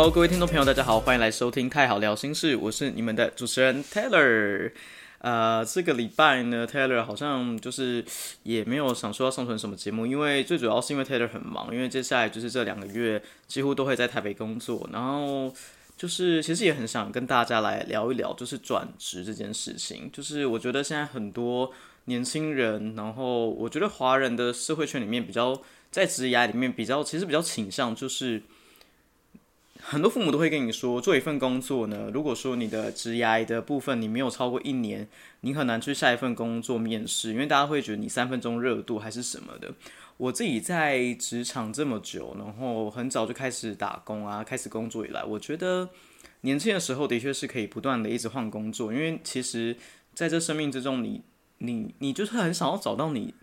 Hello，各位听众朋友，大家好，欢迎来收听《太好聊心事》，我是你们的主持人 Taylor。呃，这个礼拜呢，Taylor 好像就是也没有想说要上传什么节目，因为最主要是因为 Taylor 很忙，因为接下来就是这两个月几乎都会在台北工作，然后就是其实也很想跟大家来聊一聊，就是转职这件事情。就是我觉得现在很多年轻人，然后我觉得华人的社会圈里面比较在职涯里面比较其实比较倾向就是。很多父母都会跟你说，做一份工作呢，如果说你的职涯的部分你没有超过一年，你很难去下一份工作面试，因为大家会觉得你三分钟热度还是什么的。我自己在职场这么久，然后很早就开始打工啊，开始工作以来，我觉得年轻的时候的确是可以不断的一直换工作，因为其实在这生命之中，你你你就是很想要找到你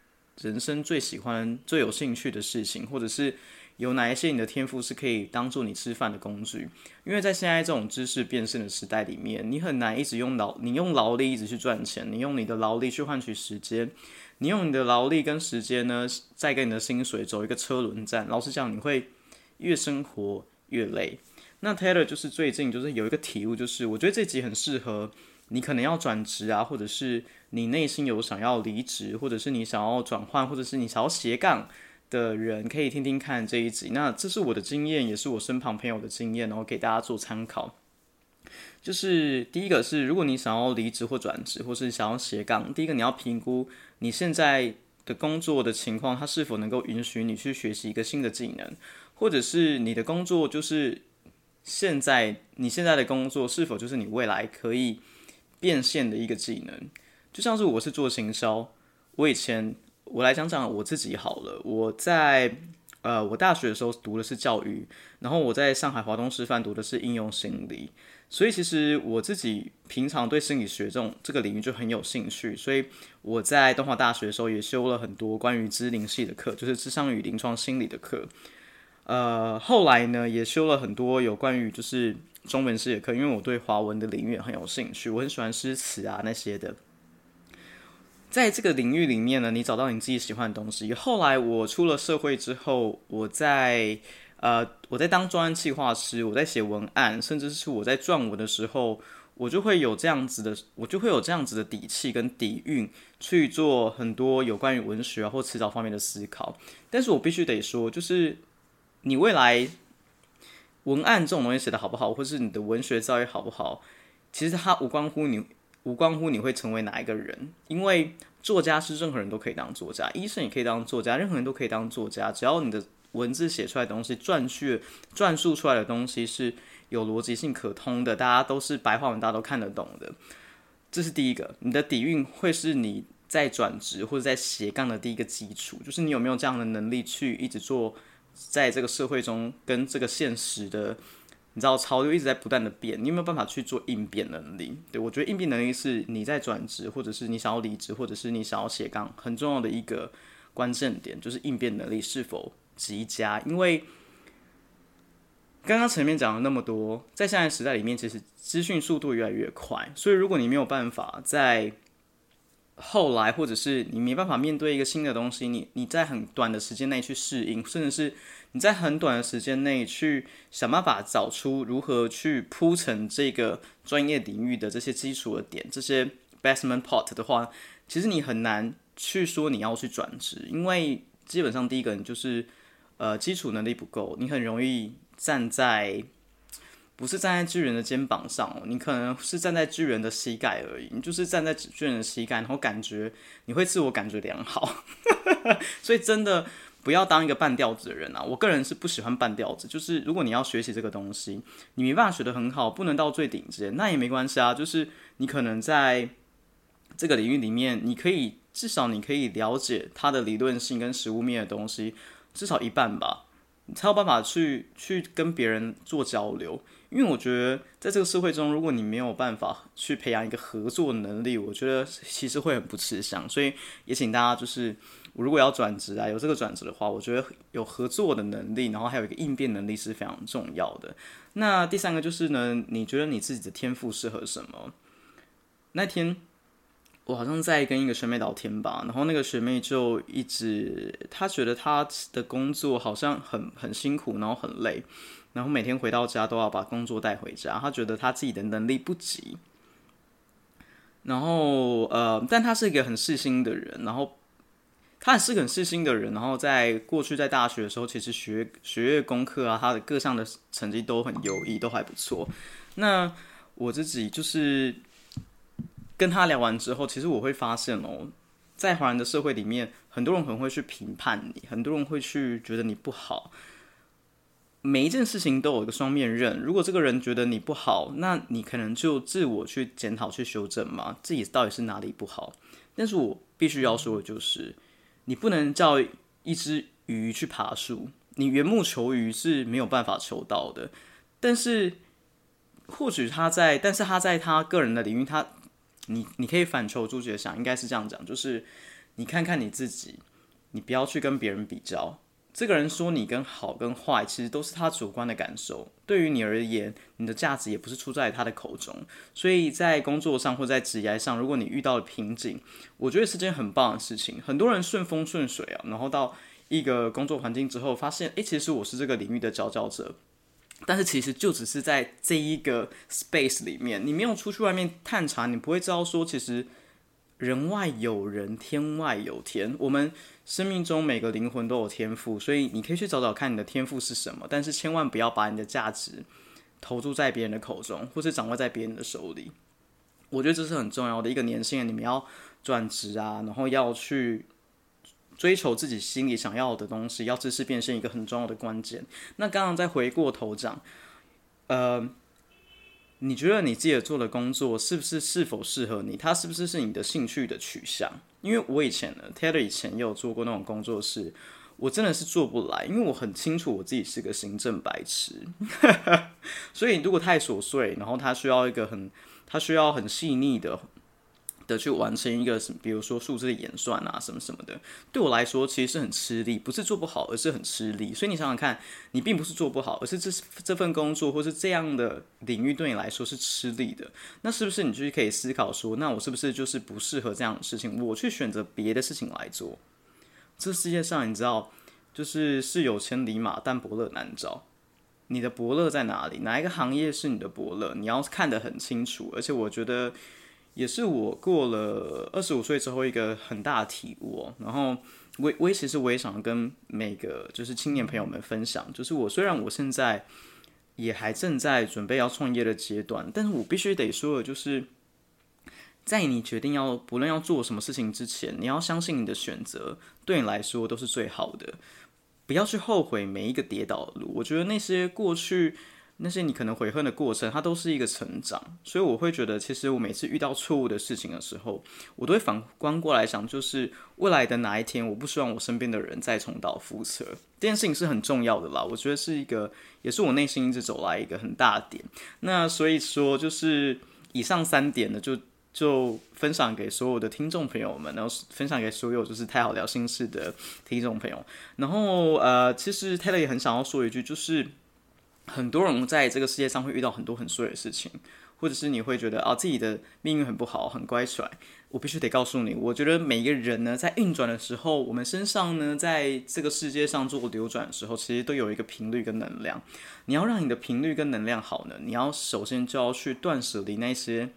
人生最喜欢、最有兴趣的事情，或者是。有哪一些你的天赋是可以当做你吃饭的工具？因为在现在这种知识变现的时代里面，你很难一直用劳，你用劳力一直去赚钱，你用你的劳力去换取时间，你用你的劳力跟时间呢，再跟你的薪水走一个车轮战。老实讲，你会越生活越累。那 Taylor 就是最近就是有一个体悟，就是我觉得这集很适合你，可能要转职啊，或者是你内心有想要离职，或者是你想要转换，或者是你想要斜杠。的人可以听听看这一集，那这是我的经验，也是我身旁朋友的经验，然后给大家做参考。就是第一个是，如果你想要离职或转职，或是想要斜杠，第一个你要评估你现在的工作的情况，它是否能够允许你去学习一个新的技能，或者是你的工作就是现在你现在的工作是否就是你未来可以变现的一个技能。就像是我是做行销，我以前。我来讲讲我自己好了。我在呃，我大学的时候读的是教育，然后我在上海华东师范读的是应用心理，所以其实我自己平常对心理学这种这个领域就很有兴趣。所以我在东华大学的时候也修了很多关于知灵系的课，就是智商与临床心理的课。呃，后来呢也修了很多有关于就是中文系的课，因为我对华文的领域很有兴趣，我很喜欢诗词啊那些的。在这个领域里面呢，你找到你自己喜欢的东西。后来我出了社会之后，我在呃，我在当专案计划师，我在写文案，甚至是我在撰文的时候，我就会有这样子的，我就会有这样子的底气跟底蕴去做很多有关于文学啊或词藻方面的思考。但是我必须得说，就是你未来文案这种东西写的好不好，或是你的文学造诣好不好，其实它无关乎你。无关乎你会成为哪一个人，因为作家是任何人都可以当作家，医生也可以当作家，任何人都可以当作家，只要你的文字写出来的东西、撰叙、撰述出来的东西是有逻辑性可通的，大家都是白话文，大家都看得懂的。这是第一个，你的底蕴会是你在转职或者在斜杠的第一个基础，就是你有没有这样的能力去一直做，在这个社会中跟这个现实的。你知道潮流一直在不断的变，你有没有办法去做应变能力？对我觉得应变能力是你在转职，或者是你想要离职，或者是你想要斜杠很重要的一个关键点，就是应变能力是否极佳。因为刚刚前面讲了那么多，在现在时代里面，其实资讯速度越来越快，所以如果你没有办法在后来，或者是你没办法面对一个新的东西，你你在很短的时间内去适应，甚至是。你在很短的时间内去想办法找出如何去铺成这个专业领域的这些基础的点，这些 basement pot 的话，其实你很难去说你要去转职，因为基本上第一个你就是呃基础能力不够，你很容易站在不是站在巨人的肩膀上，你可能是站在巨人的膝盖而已，你就是站在巨人的膝盖，然后感觉你会自我感觉良好，所以真的。不要当一个半吊子的人啊！我个人是不喜欢半吊子。就是如果你要学习这个东西，你没办法学得很好，不能到最顶尖，那也没关系啊。就是你可能在这个领域里面，你可以至少你可以了解它的理论性跟实物面的东西，至少一半吧，你才有办法去去跟别人做交流。因为我觉得在这个社会中，如果你没有办法去培养一个合作能力，我觉得其实会很不吃香。所以也请大家就是。如果要转职啊，有这个转职的话，我觉得有合作的能力，然后还有一个应变能力是非常重要的。那第三个就是呢，你觉得你自己的天赋适合什么？那天我好像在跟一个学妹聊天吧，然后那个学妹就一直她觉得她的工作好像很很辛苦，然后很累。然后每天回到家都要把工作带回家，她觉得她自己的能力不及。然后呃，但她是一个很细心的人，然后他也是个很细心的人，然后在过去在大学的时候，其实学学业功课啊，他的各项的成绩都很优异，都还不错。那我自己就是跟他聊完之后，其实我会发现哦，在华人的社会里面，很多人很会去评判你，很多人会去觉得你不好。每一件事情都有一个双面刃。如果这个人觉得你不好，那你可能就自我去检讨、去修正嘛，自己到底是哪里不好。但是我必须要说的就是，你不能叫一只鱼去爬树，你缘木求鱼是没有办法求到的。但是或许他在，但是他在他个人的领域，他你你可以反求诸己想，应该是这样讲，就是你看看你自己，你不要去跟别人比较。这个人说你跟好跟坏，其实都是他主观的感受。对于你而言，你的价值也不是出在他的口中。所以在工作上或在职业上，如果你遇到了瓶颈，我觉得是件很棒的事情。很多人顺风顺水啊，然后到一个工作环境之后，发现诶，其实我是这个领域的佼佼者。但是其实就只是在这一个 space 里面，你没有出去外面探查，你不会知道说其实。人外有人，天外有天。我们生命中每个灵魂都有天赋，所以你可以去找找看你的天赋是什么。但是千万不要把你的价值投注在别人的口中，或是掌握在别人的手里。我觉得这是很重要的。一个年轻人，你们要转职啊，然后要去追求自己心里想要的东西，要知识变现一个很重要的关键。那刚刚再回过头讲，呃。你觉得你自己做的工作是不是是否适合你？它是不是是你的兴趣的取向？因为我以前呢，Taylor 以前也有做过那种工作室，我真的是做不来，因为我很清楚我自己是个行政白痴，所以如果太琐碎，然后他需要一个很，它需要很细腻的。的去完成一个什，比如说数字的演算啊，什么什么的，对我来说其实是很吃力，不是做不好，而是很吃力。所以你想想看，你并不是做不好，而是这这份工作或是这样的领域对你来说是吃力的。那是不是你就可以思考说，那我是不是就是不适合这样的事情？我去选择别的事情来做。这世界上你知道，就是是有千里马，但伯乐难找。你的伯乐在哪里？哪一个行业是你的伯乐？你要看得很清楚。而且我觉得。也是我过了二十五岁之后一个很大的体悟。然后我我其实我也想跟每个就是青年朋友们分享，就是我虽然我现在也还正在准备要创业的阶段，但是我必须得说的就是，在你决定要不论要做什么事情之前，你要相信你的选择对你来说都是最好的，不要去后悔每一个跌倒的路。我觉得那些过去。那些你可能悔恨的过程，它都是一个成长，所以我会觉得，其实我每次遇到错误的事情的时候，我都会反观过来想，就是未来的哪一天，我不希望我身边的人再重蹈覆辙。这件事情是很重要的啦，我觉得是一个，也是我内心一直走来一个很大的点。那所以说，就是以上三点呢，就就分享给所有的听众朋友们，然后分享给所有就是太好聊心事的听众朋友。然后呃，其实泰勒也很想要说一句，就是。很多人在这个世界上会遇到很多很衰的事情，或者是你会觉得啊自己的命运很不好，很乖舛。我必须得告诉你，我觉得每一个人呢，在运转的时候，我们身上呢，在这个世界上做流转的时候，其实都有一个频率跟能量。你要让你的频率跟能量好呢，你要首先就要去断舍离那些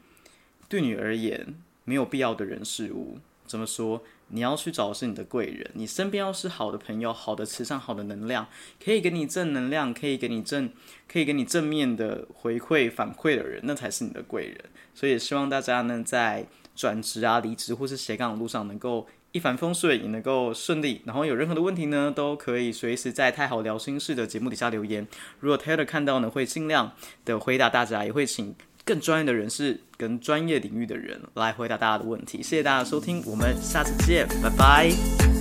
对你而言没有必要的人事物。怎么说？你要去找的是你的贵人，你身边要是好的朋友、好的磁场、好的能量，可以给你正能量，可以给你正，可以给你正面的回馈反馈的人，那才是你的贵人。所以希望大家呢，在转职啊、离职或是斜杠的路上，能够一帆风顺，也能够顺利。然后有任何的问题呢，都可以随时在太好聊心事的节目底下留言。如果 Taylor 看到呢，会尽量的回答大家，也会请。更专业的人士跟专业领域的人来回答大家的问题，谢谢大家收听，我们下次见，拜拜。